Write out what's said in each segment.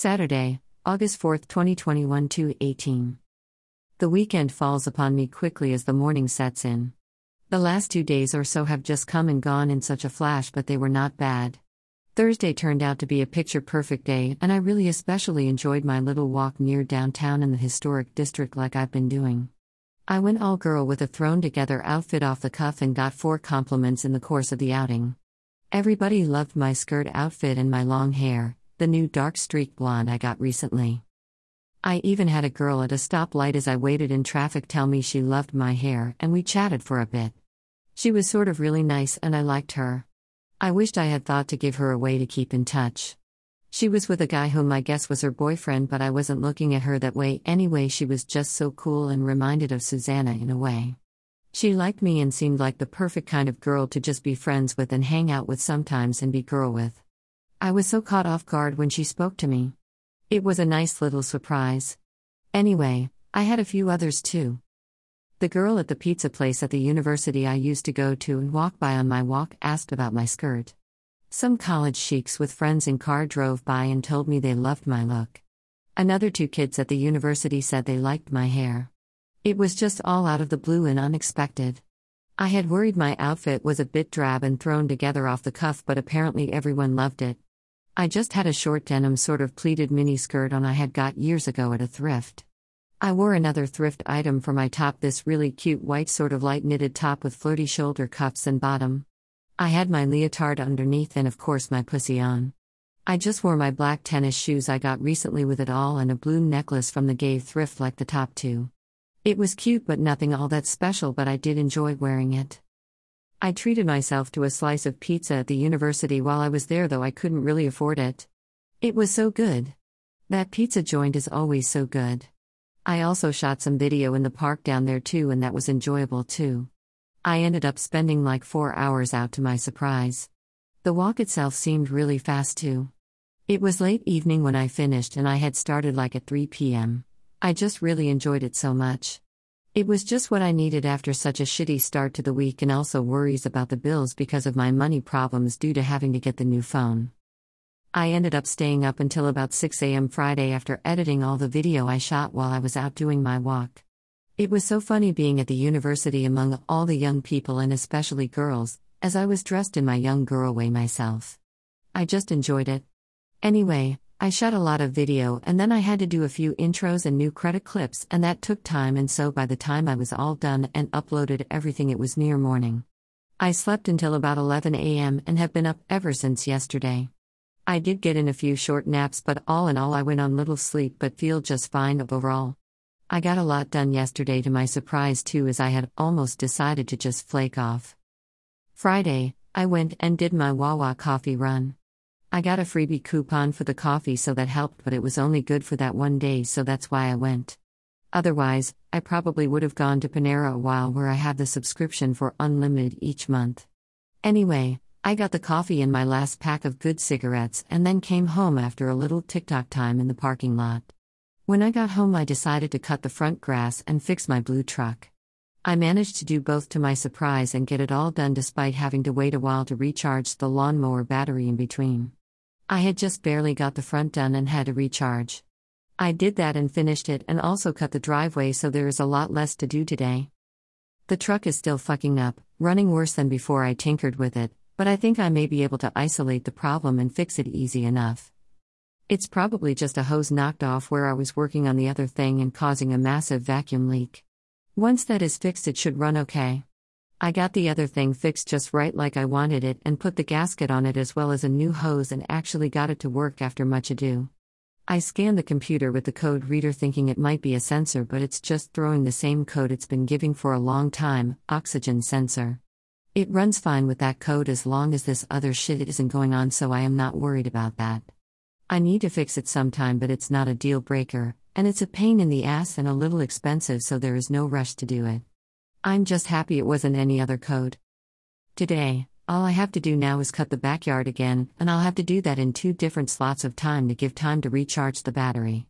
Saturday, August 4, 2021 to 18. The weekend falls upon me quickly as the morning sets in. The last two days or so have just come and gone in such a flash, but they were not bad. Thursday turned out to be a picture perfect day, and I really especially enjoyed my little walk near downtown in the historic district like I've been doing. I went all girl with a thrown together outfit off the cuff and got four compliments in the course of the outing. Everybody loved my skirt outfit and my long hair, the new dark streak blonde I got recently. I even had a girl at a stoplight as I waited in traffic tell me she loved my hair, and we chatted for a bit. She was sort of really nice, and I liked her. I wished I had thought to give her a way to keep in touch. She was with a guy whom I guess was her boyfriend, but I wasn't looking at her that way anyway. She was just so cool and reminded of Susanna in a way. She liked me and seemed like the perfect kind of girl to just be friends with and hang out with sometimes and be girl with. I was so caught off guard when she spoke to me. It was a nice little surprise. Anyway, I had a few others too. The girl at the pizza place at the university I used to go to and walk by on my walk asked about my skirt. Some college sheiks with friends in car drove by and told me they loved my look. Another two kids at the university said they liked my hair. It was just all out of the blue and unexpected. I had worried my outfit was a bit drab and thrown together off the cuff, but apparently everyone loved it. I just had a short denim sort of pleated mini skirt on I had got years ago at a thrift. I wore another thrift item for my top this really cute white sort of light knitted top with flirty shoulder cuffs and bottom. I had my leotard underneath and of course my pussy on. I just wore my black tennis shoes I got recently with it all and a blue necklace from the gay thrift like the top two. It was cute but nothing all that special but I did enjoy wearing it. I treated myself to a slice of pizza at the university while I was there, though I couldn't really afford it. It was so good. That pizza joint is always so good. I also shot some video in the park down there too, and that was enjoyable too. I ended up spending like four hours out to my surprise. The walk itself seemed really fast too. It was late evening when I finished, and I had started like at 3 p.m. I just really enjoyed it so much. It was just what I needed after such a shitty start to the week and also worries about the bills because of my money problems due to having to get the new phone. I ended up staying up until about 6 a.m. Friday after editing all the video I shot while I was out doing my walk. It was so funny being at the university among all the young people and especially girls, as I was dressed in my young girl way myself. I just enjoyed it. Anyway, I shot a lot of video and then I had to do a few intros and new credit clips, and that took time. And so by the time I was all done and uploaded everything, it was near morning. I slept until about 11 a.m. and have been up ever since yesterday. I did get in a few short naps, but all in all, I went on little sleep but feel just fine overall. I got a lot done yesterday to my surprise too, as I had almost decided to just flake off. Friday, I went and did my Wawa coffee run. I got a freebie coupon for the coffee, so that helped, but it was only good for that one day, so that's why I went. Otherwise, I probably would have gone to Panera a while where I have the subscription for unlimited each month. Anyway, I got the coffee and my last pack of good cigarettes and then came home after a little TikTok time in the parking lot. When I got home, I decided to cut the front grass and fix my blue truck. I managed to do both to my surprise and get it all done despite having to wait a while to recharge the lawnmower battery in between. I had just barely got the front done and had to recharge. I did that and finished it and also cut the driveway so there is a lot less to do today. The truck is still fucking up, running worse than before I tinkered with it, but I think I may be able to isolate the problem and fix it easy enough. It's probably just a hose knocked off where I was working on the other thing and causing a massive vacuum leak. Once that is fixed, it should run okay. I got the other thing fixed just right like I wanted it and put the gasket on it as well as a new hose and actually got it to work after much ado. I scanned the computer with the code reader thinking it might be a sensor, but it's just throwing the same code it's been giving for a long time oxygen sensor. It runs fine with that code as long as this other shit isn't going on, so I am not worried about that. I need to fix it sometime, but it's not a deal breaker, and it's a pain in the ass and a little expensive, so there is no rush to do it. I'm just happy it wasn't any other code. Today, all I have to do now is cut the backyard again, and I'll have to do that in two different slots of time to give time to recharge the battery.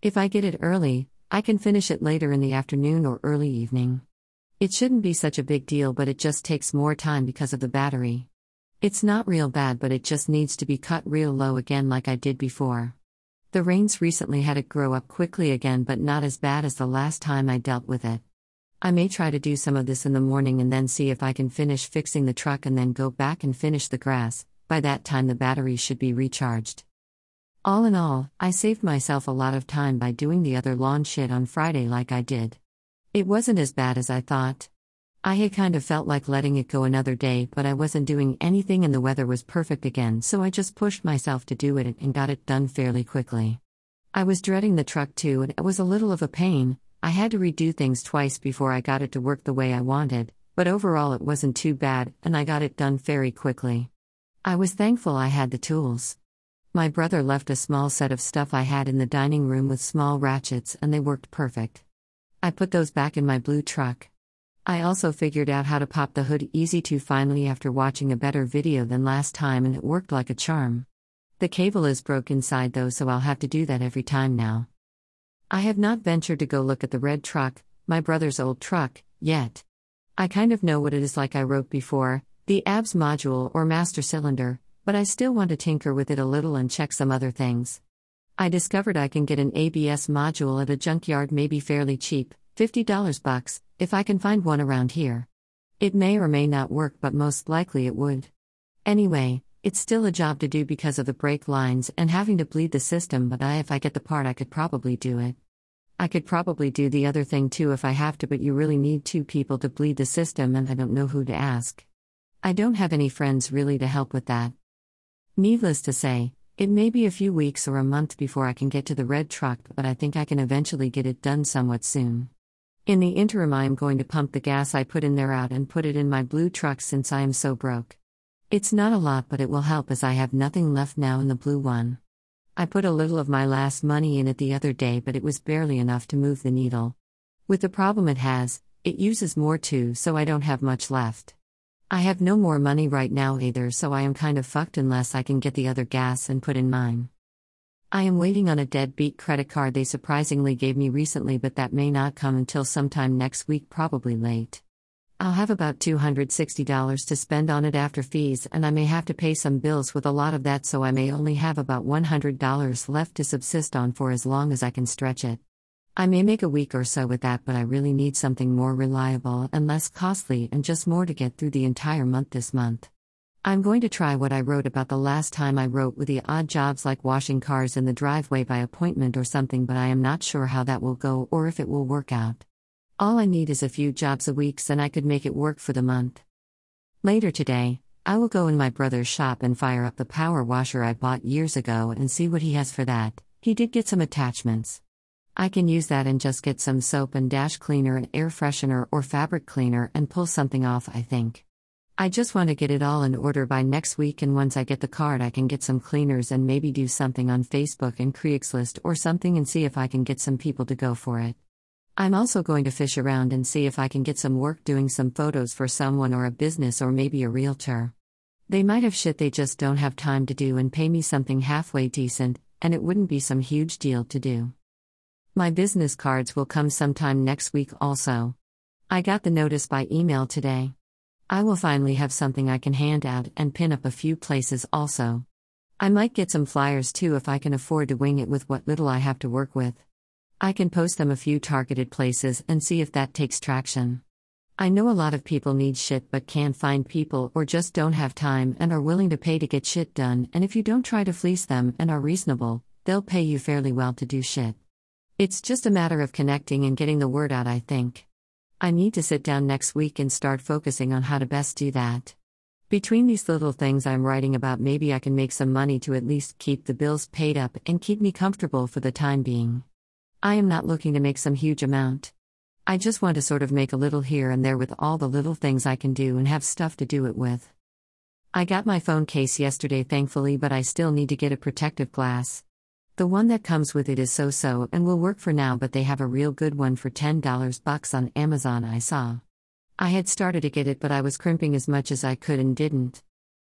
If I get it early, I can finish it later in the afternoon or early evening. It shouldn't be such a big deal, but it just takes more time because of the battery. It's not real bad, but it just needs to be cut real low again like I did before. The rains recently had it grow up quickly again, but not as bad as the last time I dealt with it. I may try to do some of this in the morning and then see if I can finish fixing the truck and then go back and finish the grass. By that time, the battery should be recharged. All in all, I saved myself a lot of time by doing the other lawn shit on Friday like I did. It wasn't as bad as I thought. I had kind of felt like letting it go another day, but I wasn't doing anything and the weather was perfect again, so I just pushed myself to do it and got it done fairly quickly. I was dreading the truck too, and it was a little of a pain. I had to redo things twice before I got it to work the way I wanted, but overall it wasn't too bad, and I got it done very quickly. I was thankful I had the tools. My brother left a small set of stuff I had in the dining room with small ratchets, and they worked perfect. I put those back in my blue truck. I also figured out how to pop the hood easy to finally after watching a better video than last time and it worked like a charm. The cable is broke inside though, so I'll have to do that every time now. I have not ventured to go look at the red truck, my brother's old truck, yet. I kind of know what it is like I wrote before the ABS module or master cylinder, but I still want to tinker with it a little and check some other things. I discovered I can get an ABS module at a junkyard maybe fairly cheap, $50 bucks, if I can find one around here. It may or may not work, but most likely it would. Anyway, it's still a job to do because of the brake lines and having to bleed the system, but I if I get the part I could probably do it. I could probably do the other thing too if I have to, but you really need two people to bleed the system and I don't know who to ask. I don't have any friends really to help with that. Needless to say, it may be a few weeks or a month before I can get to the red truck, but I think I can eventually get it done somewhat soon. In the interim, I am going to pump the gas I put in there out and put it in my blue truck since I am so broke. It's not a lot, but it will help as I have nothing left now in the blue one. I put a little of my last money in it the other day, but it was barely enough to move the needle. With the problem it has, it uses more too, so I don't have much left. I have no more money right now either, so I am kind of fucked unless I can get the other gas and put in mine. I am waiting on a deadbeat credit card they surprisingly gave me recently, but that may not come until sometime next week, probably late. I'll have about $260 to spend on it after fees, and I may have to pay some bills with a lot of that, so I may only have about $100 left to subsist on for as long as I can stretch it. I may make a week or so with that, but I really need something more reliable and less costly and just more to get through the entire month this month. I'm going to try what I wrote about the last time I wrote with the odd jobs like washing cars in the driveway by appointment or something, but I am not sure how that will go or if it will work out. All I need is a few jobs a week, and I could make it work for the month. Later today, I will go in my brother's shop and fire up the power washer I bought years ago and see what he has for that. He did get some attachments. I can use that and just get some soap and dash cleaner and air freshener or fabric cleaner and pull something off, I think. I just want to get it all in order by next week, and once I get the card, I can get some cleaners and maybe do something on Facebook and Craigslist or something and see if I can get some people to go for it. I'm also going to fish around and see if I can get some work doing some photos for someone or a business or maybe a realtor. They might have shit they just don't have time to do and pay me something halfway decent, and it wouldn't be some huge deal to do. My business cards will come sometime next week also. I got the notice by email today. I will finally have something I can hand out and pin up a few places also. I might get some flyers too if I can afford to wing it with what little I have to work with. I can post them a few targeted places and see if that takes traction. I know a lot of people need shit but can't find people or just don't have time and are willing to pay to get shit done, and if you don't try to fleece them and are reasonable, they'll pay you fairly well to do shit. It's just a matter of connecting and getting the word out, I think. I need to sit down next week and start focusing on how to best do that. Between these little things I'm writing about, maybe I can make some money to at least keep the bills paid up and keep me comfortable for the time being. I am not looking to make some huge amount. I just want to sort of make a little here and there with all the little things I can do and have stuff to do it with. I got my phone case yesterday, thankfully, but I still need to get a protective glass. The one that comes with it is so so and will work for now, but they have a real good one for $10 bucks on Amazon, I saw. I had started to get it, but I was crimping as much as I could and didn't.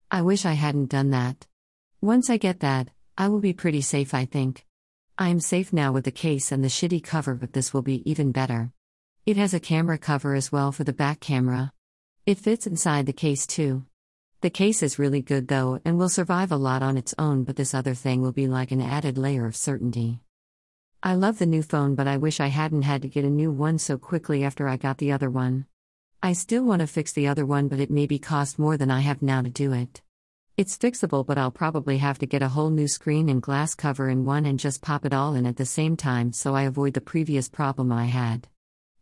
I wish I hadn't done that. Once I get that, I will be pretty safe, I think. I am safe now with the case and the shitty cover, but this will be even better. It has a camera cover as well for the back camera. It fits inside the case too. The case is really good though and will survive a lot on its own, but this other thing will be like an added layer of certainty. I love the new phone, but I wish I hadn't had to get a new one so quickly after I got the other one. I still want to fix the other one, but it maybe cost more than I have now to do it. It's fixable, but I'll probably have to get a whole new screen and glass cover in one and just pop it all in at the same time so I avoid the previous problem I had.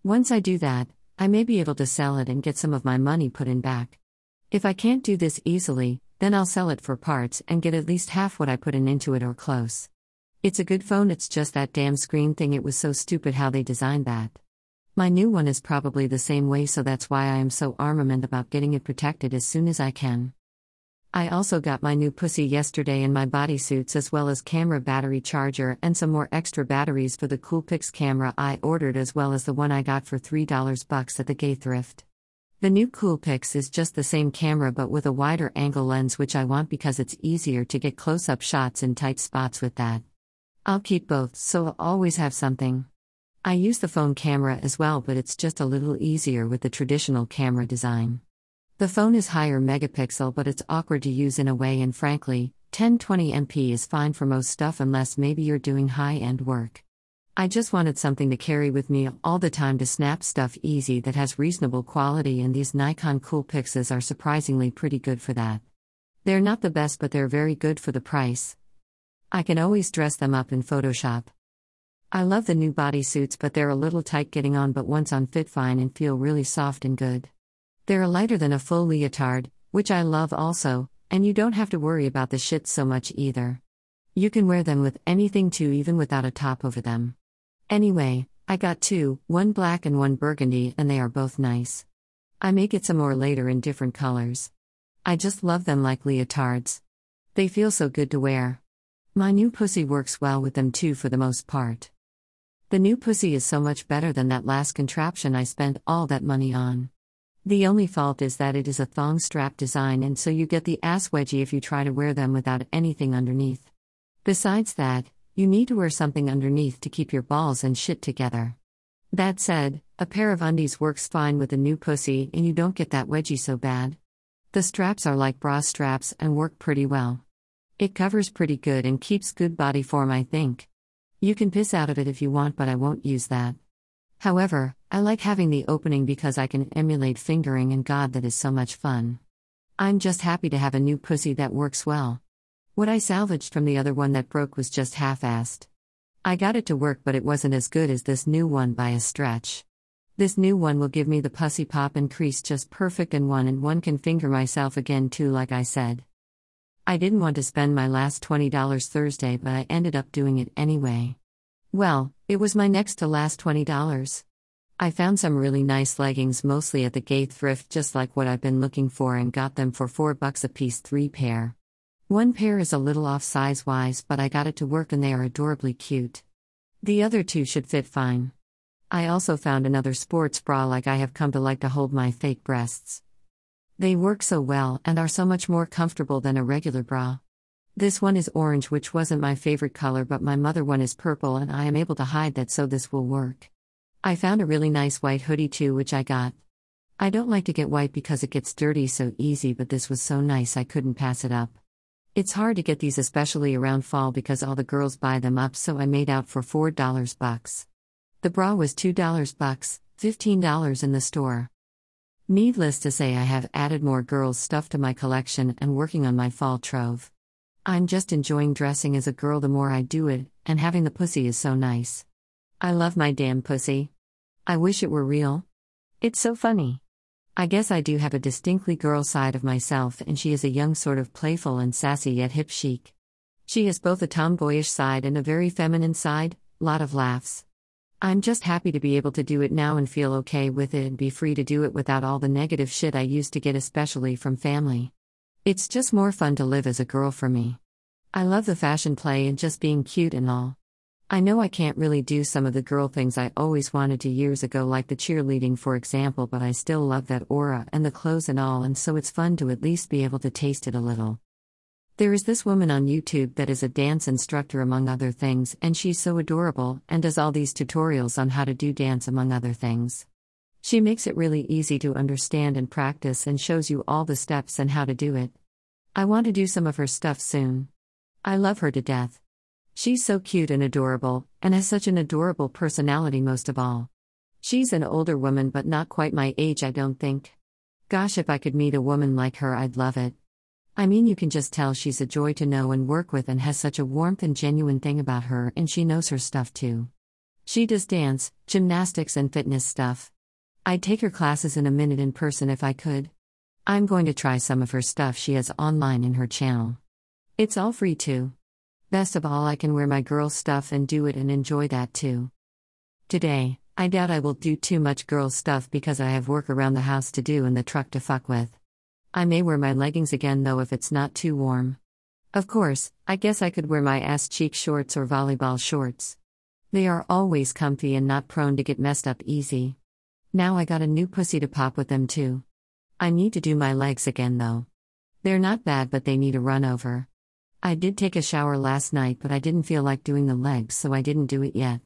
Once I do that, I may be able to sell it and get some of my money put in back. If I can't do this easily, then I'll sell it for parts and get at least half what I put in into it or close. It's a good phone, it's just that damn screen thing, it was so stupid how they designed that. My new one is probably the same way, so that's why I am so armament about getting it protected as soon as I can. I also got my new pussy yesterday in my bodysuits as well as camera battery charger and some more extra batteries for the Coolpix camera I ordered as well as the one I got for $3 bucks at the gay thrift. The new Coolpix is just the same camera but with a wider angle lens, which I want because it's easier to get close up shots in tight spots with that. I'll keep both, so I'll always have something. I use the phone camera as well, but it's just a little easier with the traditional camera design. The phone is higher megapixel, but it's awkward to use in a way, and frankly, 1020MP is fine for most stuff unless maybe you're doing high end work. I just wanted something to carry with me all the time to snap stuff easy that has reasonable quality, and these Nikon Coolpixes are surprisingly pretty good for that. They're not the best, but they're very good for the price. I can always dress them up in Photoshop. I love the new bodysuits, but they're a little tight getting on, but once on, fit fine and feel really soft and good. They're lighter than a full leotard, which I love also, and you don't have to worry about the shit so much either. You can wear them with anything too, even without a top over them. Anyway, I got two, one black and one burgundy, and they are both nice. I may get some more later in different colors. I just love them like leotards. They feel so good to wear. My new pussy works well with them too for the most part. The new pussy is so much better than that last contraption I spent all that money on. The only fault is that it is a thong strap design, and so you get the ass wedgie if you try to wear them without anything underneath. Besides that, you need to wear something underneath to keep your balls and shit together. That said, a pair of undies works fine with a new pussy and you don't get that wedgie so bad. The straps are like bra straps and work pretty well. It covers pretty good and keeps good body form, I think. You can piss out of it if you want, but I won't use that. However, I like having the opening because I can emulate fingering, and God, that is so much fun. I'm just happy to have a new pussy that works well. What I salvaged from the other one that broke was just half assed. I got it to work, but it wasn't as good as this new one by a stretch. This new one will give me the pussy pop and crease just perfect, and one and one can finger myself again too, like I said. I didn't want to spend my last $20 Thursday, but I ended up doing it anyway. Well, it was my next to last $20. I found some really nice leggings mostly at the gay thrift just like what I've been looking for and got them for 4 bucks a piece 3 pair. One pair is a little off size wise, but I got it to work and they are adorably cute. The other two should fit fine. I also found another sports bra like I have come to like to hold my fake breasts. They work so well and are so much more comfortable than a regular bra. This one is orange, which wasn't my favorite color, but my mother one is purple, and I am able to hide that, so this will work. I found a really nice white hoodie too, which I got. I don't like to get white because it gets dirty so easy, but this was so nice I couldn't pass it up. It's hard to get these especially around fall because all the girls buy them up so I made out for $4 bucks. The bra was $2 bucks, $15 in the store. Needless to say I have added more girls stuff to my collection and working on my fall trove. I'm just enjoying dressing as a girl the more I do it, and having the pussy is so nice. I love my damn pussy. I wish it were real. It's so funny. I guess I do have a distinctly girl side of myself, and she is a young sort of playful and sassy yet hip chic. She has both a tomboyish side and a very feminine side, lot of laughs. I'm just happy to be able to do it now and feel okay with it and be free to do it without all the negative shit I used to get, especially from family. It's just more fun to live as a girl for me. I love the fashion play and just being cute and all. I know I can't really do some of the girl things I always wanted to years ago, like the cheerleading, for example, but I still love that aura and the clothes and all, and so it's fun to at least be able to taste it a little. There is this woman on YouTube that is a dance instructor, among other things, and she's so adorable and does all these tutorials on how to do dance, among other things. She makes it really easy to understand and practice and shows you all the steps and how to do it. I want to do some of her stuff soon. I love her to death. She's so cute and adorable, and has such an adorable personality most of all. She's an older woman, but not quite my age, I don't think. Gosh, if I could meet a woman like her, I'd love it. I mean, you can just tell she's a joy to know and work with and has such a warmth and genuine thing about her, and she knows her stuff too. She does dance, gymnastics, and fitness stuff. I'd take her classes in a minute in person if I could. I'm going to try some of her stuff she has online in her channel. It's all free too. Best of all, I can wear my girl stuff and do it and enjoy that too. Today, I doubt I will do too much girl stuff because I have work around the house to do and the truck to fuck with. I may wear my leggings again though if it's not too warm. Of course, I guess I could wear my ass cheek shorts or volleyball shorts. They are always comfy and not prone to get messed up easy. Now I got a new pussy to pop with them too. I need to do my legs again though. They're not bad but they need a run over. I did take a shower last night, but I didn't feel like doing the legs, so I didn't do it yet.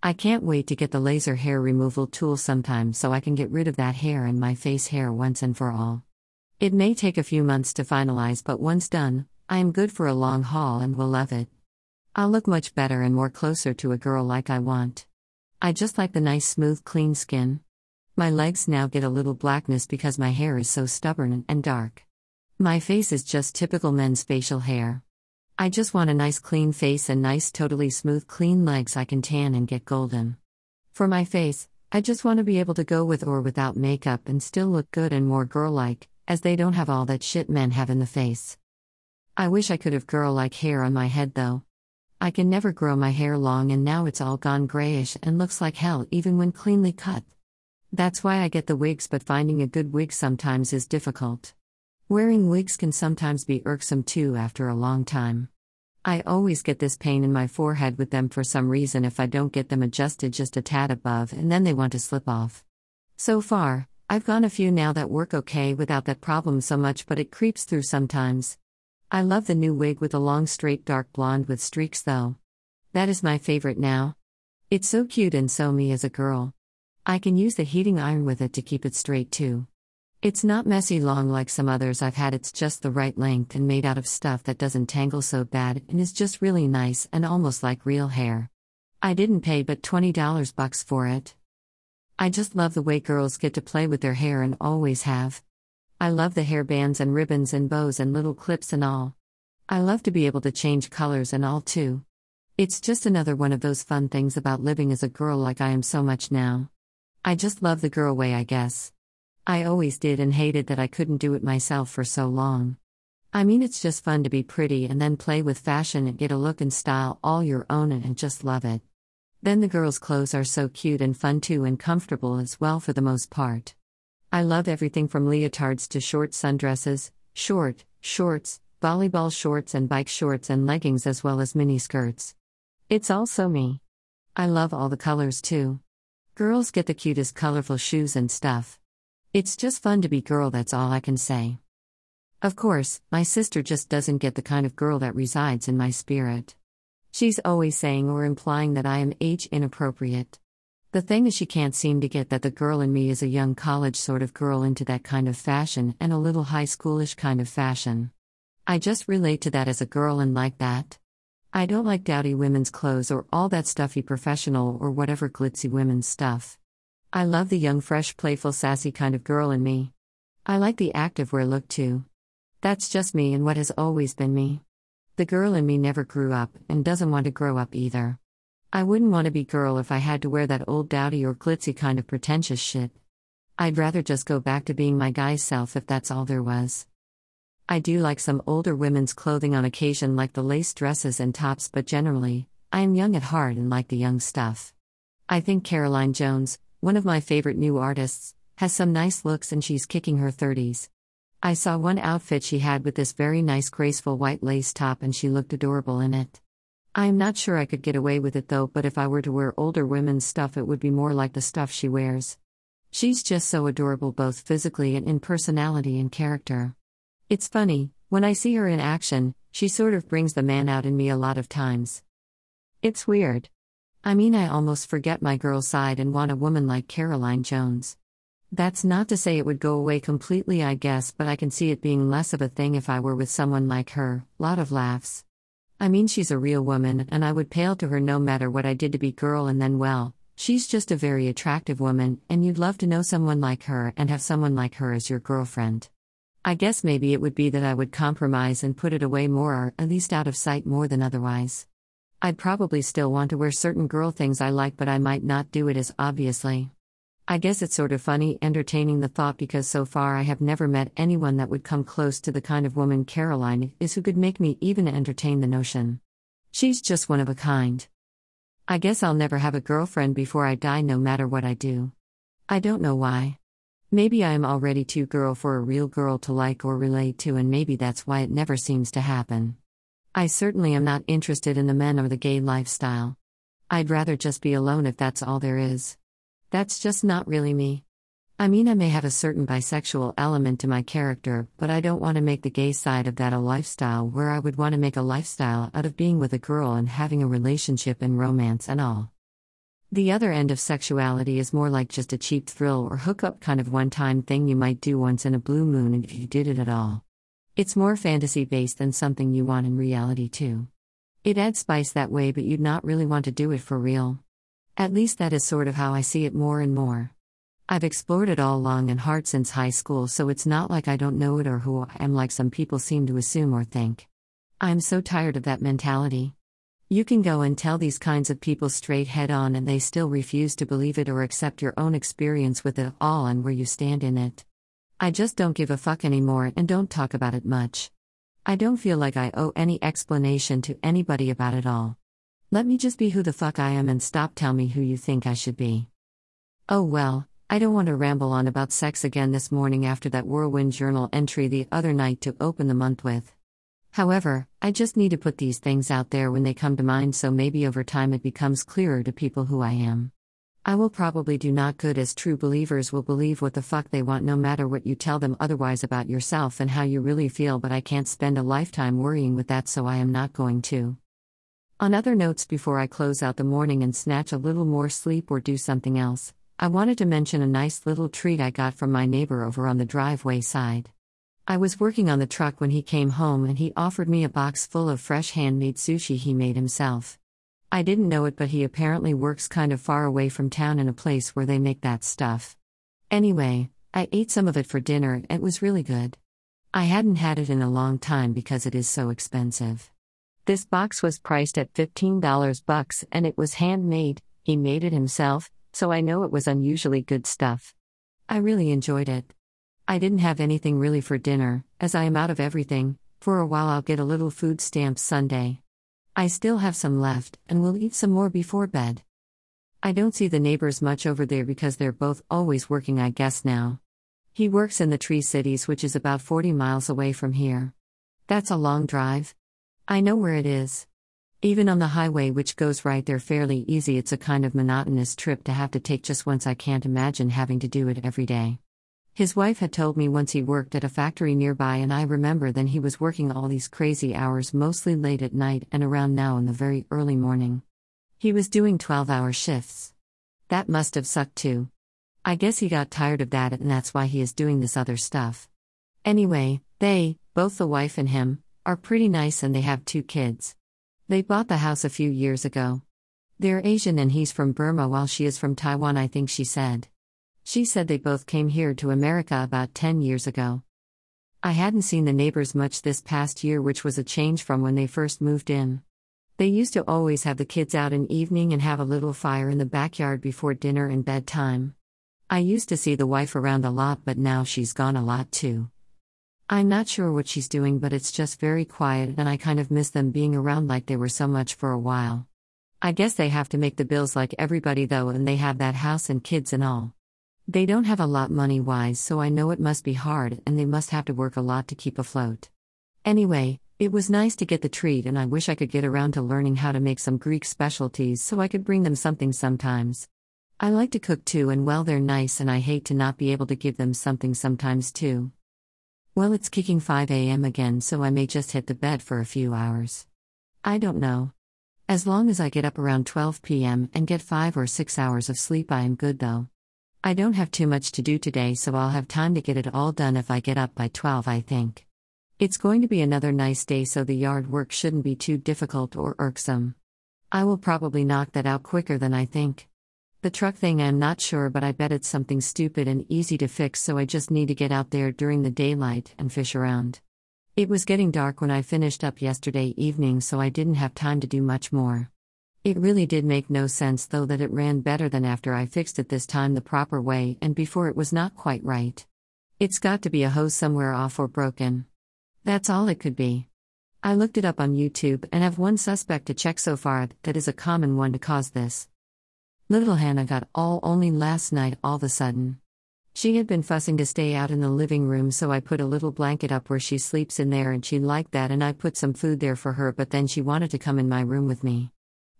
I can't wait to get the laser hair removal tool sometime so I can get rid of that hair and my face hair once and for all. It may take a few months to finalize, but once done, I am good for a long haul and will love it. I'll look much better and more closer to a girl like I want. I just like the nice, smooth, clean skin. My legs now get a little blackness because my hair is so stubborn and dark. My face is just typical men's facial hair. I just want a nice clean face and nice, totally smooth, clean legs I can tan and get golden. For my face, I just want to be able to go with or without makeup and still look good and more girl like, as they don't have all that shit men have in the face. I wish I could have girl like hair on my head though. I can never grow my hair long and now it's all gone grayish and looks like hell even when cleanly cut. That's why I get the wigs, but finding a good wig sometimes is difficult. Wearing wigs can sometimes be irksome too after a long time. I always get this pain in my forehead with them for some reason if I don't get them adjusted just a tad above and then they want to slip off. So far, I've gone a few now that work okay without that problem so much, but it creeps through sometimes. I love the new wig with the long straight dark blonde with streaks though. That is my favorite now. It's so cute and so me as a girl. I can use the heating iron with it to keep it straight too. It's not messy long like some others I've had, it's just the right length and made out of stuff that doesn't tangle so bad and is just really nice and almost like real hair. I didn't pay but $20 bucks for it. I just love the way girls get to play with their hair and always have. I love the hair bands and ribbons and bows and little clips and all. I love to be able to change colors and all too. It's just another one of those fun things about living as a girl like I am so much now. I just love the girl way, I guess. I always did and hated that I couldn't do it myself for so long. I mean, it's just fun to be pretty and then play with fashion and get a look and style all your own and just love it. Then the girls' clothes are so cute and fun too and comfortable as well for the most part. I love everything from leotards to short sundresses, short, shorts, volleyball shorts, and bike shorts and leggings as well as mini skirts. It's also me. I love all the colors too. Girls get the cutest colorful shoes and stuff. It's just fun to be girl, that's all I can say. Of course, my sister just doesn't get the kind of girl that resides in my spirit. She's always saying or implying that I am age inappropriate. The thing is, she can't seem to get that the girl in me is a young college sort of girl into that kind of fashion and a little high schoolish kind of fashion. I just relate to that as a girl and like that. I don't like dowdy women's clothes or all that stuffy professional or whatever glitzy women's stuff. I love the young, fresh, playful, sassy kind of girl in me. I like the active wear look too. That's just me and what has always been me. The girl in me never grew up and doesn't want to grow up either. I wouldn't want to be girl if I had to wear that old dowdy or glitzy kind of pretentious shit. I'd rather just go back to being my guy self if that's all there was. I do like some older women's clothing on occasion, like the lace dresses and tops, but generally, I am young at heart and like the young stuff. I think Caroline Jones, one of my favorite new artists, has some nice looks and she's kicking her 30s. I saw one outfit she had with this very nice graceful white lace top and she looked adorable in it. I am not sure I could get away with it though, but if I were to wear older women's stuff, it would be more like the stuff she wears. She's just so adorable both physically and in personality and character. It's funny, when I see her in action, she sort of brings the man out in me a lot of times. It's weird. I mean, I almost forget my girl side and want a woman like Caroline Jones. That's not to say it would go away completely, I guess, but I can see it being less of a thing if I were with someone like her. Lot of laughs. I mean, she's a real woman, and I would pale to her no matter what I did to be girl, and then, well, she's just a very attractive woman, and you'd love to know someone like her and have someone like her as your girlfriend. I guess maybe it would be that I would compromise and put it away more, or at least out of sight more than otherwise. I'd probably still want to wear certain girl things I like, but I might not do it as obviously. I guess it's sort of funny entertaining the thought because so far I have never met anyone that would come close to the kind of woman Caroline is who could make me even entertain the notion. She's just one of a kind. I guess I'll never have a girlfriend before I die, no matter what I do. I don't know why. Maybe I am already too girl for a real girl to like or relate to, and maybe that's why it never seems to happen. I certainly am not interested in the men or the gay lifestyle. I'd rather just be alone if that's all there is. That's just not really me. I mean, I may have a certain bisexual element to my character, but I don't want to make the gay side of that a lifestyle where I would want to make a lifestyle out of being with a girl and having a relationship and romance and all. The other end of sexuality is more like just a cheap thrill or hookup kind of one time thing you might do once in a blue moon if you did it at all. It's more fantasy based than something you want in reality, too. It adds spice that way, but you'd not really want to do it for real. At least that is sort of how I see it more and more. I've explored it all long and hard since high school, so it's not like I don't know it or who I am like some people seem to assume or think. I'm so tired of that mentality. You can go and tell these kinds of people straight head on, and they still refuse to believe it or accept your own experience with it all and where you stand in it. I just don't give a fuck anymore and don't talk about it much. I don't feel like I owe any explanation to anybody about it all. Let me just be who the fuck I am and stop tell me who you think I should be. Oh well, I don't want to ramble on about sex again this morning after that whirlwind journal entry the other night to open the month with. However, I just need to put these things out there when they come to mind so maybe over time it becomes clearer to people who I am. I will probably do not good as true believers will believe what the fuck they want no matter what you tell them otherwise about yourself and how you really feel, but I can't spend a lifetime worrying with that, so I am not going to. On other notes, before I close out the morning and snatch a little more sleep or do something else, I wanted to mention a nice little treat I got from my neighbor over on the driveway side. I was working on the truck when he came home and he offered me a box full of fresh handmade sushi he made himself. I didn't know it, but he apparently works kind of far away from town in a place where they make that stuff. Anyway, I ate some of it for dinner and it was really good. I hadn't had it in a long time because it is so expensive. This box was priced at $15 bucks and it was handmade. He made it himself, so I know it was unusually good stuff. I really enjoyed it. I didn't have anything really for dinner, as I am out of everything. For a while, I'll get a little food stamps Sunday. I still have some left, and will eat some more before bed. I don't see the neighbors much over there because they're both always working, I guess, now. He works in the Tri-Cities, which is about 40 miles away from here. That's a long drive. I know where it is. Even on the highway, which goes right there fairly easy, it's a kind of monotonous trip to have to take just once. I can't imagine having to do it every day. His wife had told me once he worked at a factory nearby, and I remember then he was working all these crazy hours, mostly late at night and around now in the very early morning. He was doing 12 hour shifts. That must have sucked too. I guess he got tired of that, and that's why he is doing this other stuff. Anyway, they, both the wife and him, are pretty nice and they have two kids. They bought the house a few years ago. They're Asian and he's from Burma while she is from Taiwan, I think she said. She said they both came here to America about 10 years ago. I hadn't seen the neighbors much this past year, which was a change from when they first moved in. They used to always have the kids out in evening and have a little fire in the backyard before dinner and bedtime. I used to see the wife around a lot, but now she's gone a lot too. I'm not sure what she's doing, but it's just very quiet, and I kind of miss them being around like they were so much for a while. I guess they have to make the bills like everybody, though, and they have that house and kids and all. They don't have a lot money wise, so I know it must be hard, and they must have to work a lot to keep afloat. Anyway, it was nice to get the treat, and I wish I could get around to learning how to make some Greek specialties so I could bring them something sometimes. I like to cook too, and well, they're nice, and I hate to not be able to give them something sometimes too. Well, it's kicking 5 a.m. again, so I may just hit the bed for a few hours. I don't know. As long as I get up around 12 p.m. and get 5 or 6 hours of sleep, I am good though. I don't have too much to do today, so I'll have time to get it all done if I get up by 12, I think. It's going to be another nice day, so the yard work shouldn't be too difficult or irksome. I will probably knock that out quicker than I think. The truck thing, I'm not sure, but I bet it's something stupid and easy to fix, so I just need to get out there during the daylight and fish around. It was getting dark when I finished up yesterday evening, so I didn't have time to do much more. It really did make no sense, though, that it ran better than after I fixed it this time the proper way and before it was not quite right. It's got to be a hose somewhere off or broken. That's all it could be. I looked it up on YouTube and have one suspect to check so far that is a common one to cause this. Little Hannah got all only last night all of a sudden. She had been fussing to stay out in the living room, so I put a little blanket up where she sleeps in there, and she liked that, and I put some food there for her, but then she wanted to come in my room with me.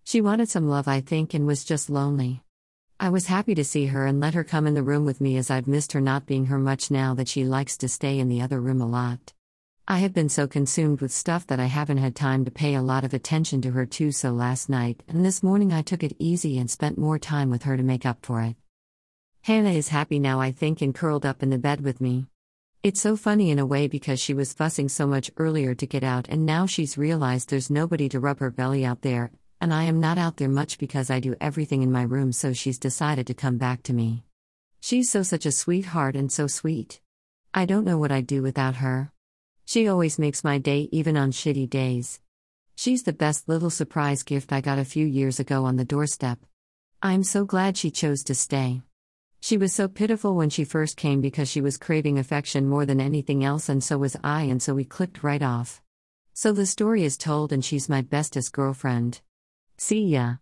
She wanted some love, I think, and was just lonely. I was happy to see her and let her come in the room with me as I've missed her not being her much now that she likes to stay in the other room a lot. I have been so consumed with stuff that I haven't had time to pay a lot of attention to her too, so last night and this morning I took it easy and spent more time with her to make up for it. Hannah is happy now, I think, and curled up in the bed with me. It's so funny in a way because she was fussing so much earlier to get out, and now she's realized there's nobody to rub her belly out there, and I am not out there much because I do everything in my room, so she's decided to come back to me. She's so such a sweetheart and so sweet. I don't know what I'd do without her. She always makes my day, even on shitty days. She's the best little surprise gift I got a few years ago on the doorstep. I'm so glad she chose to stay. She was so pitiful when she first came because she was craving affection more than anything else, and so was I, and so we clicked right off. So the story is told, and she's my bestest girlfriend. See ya.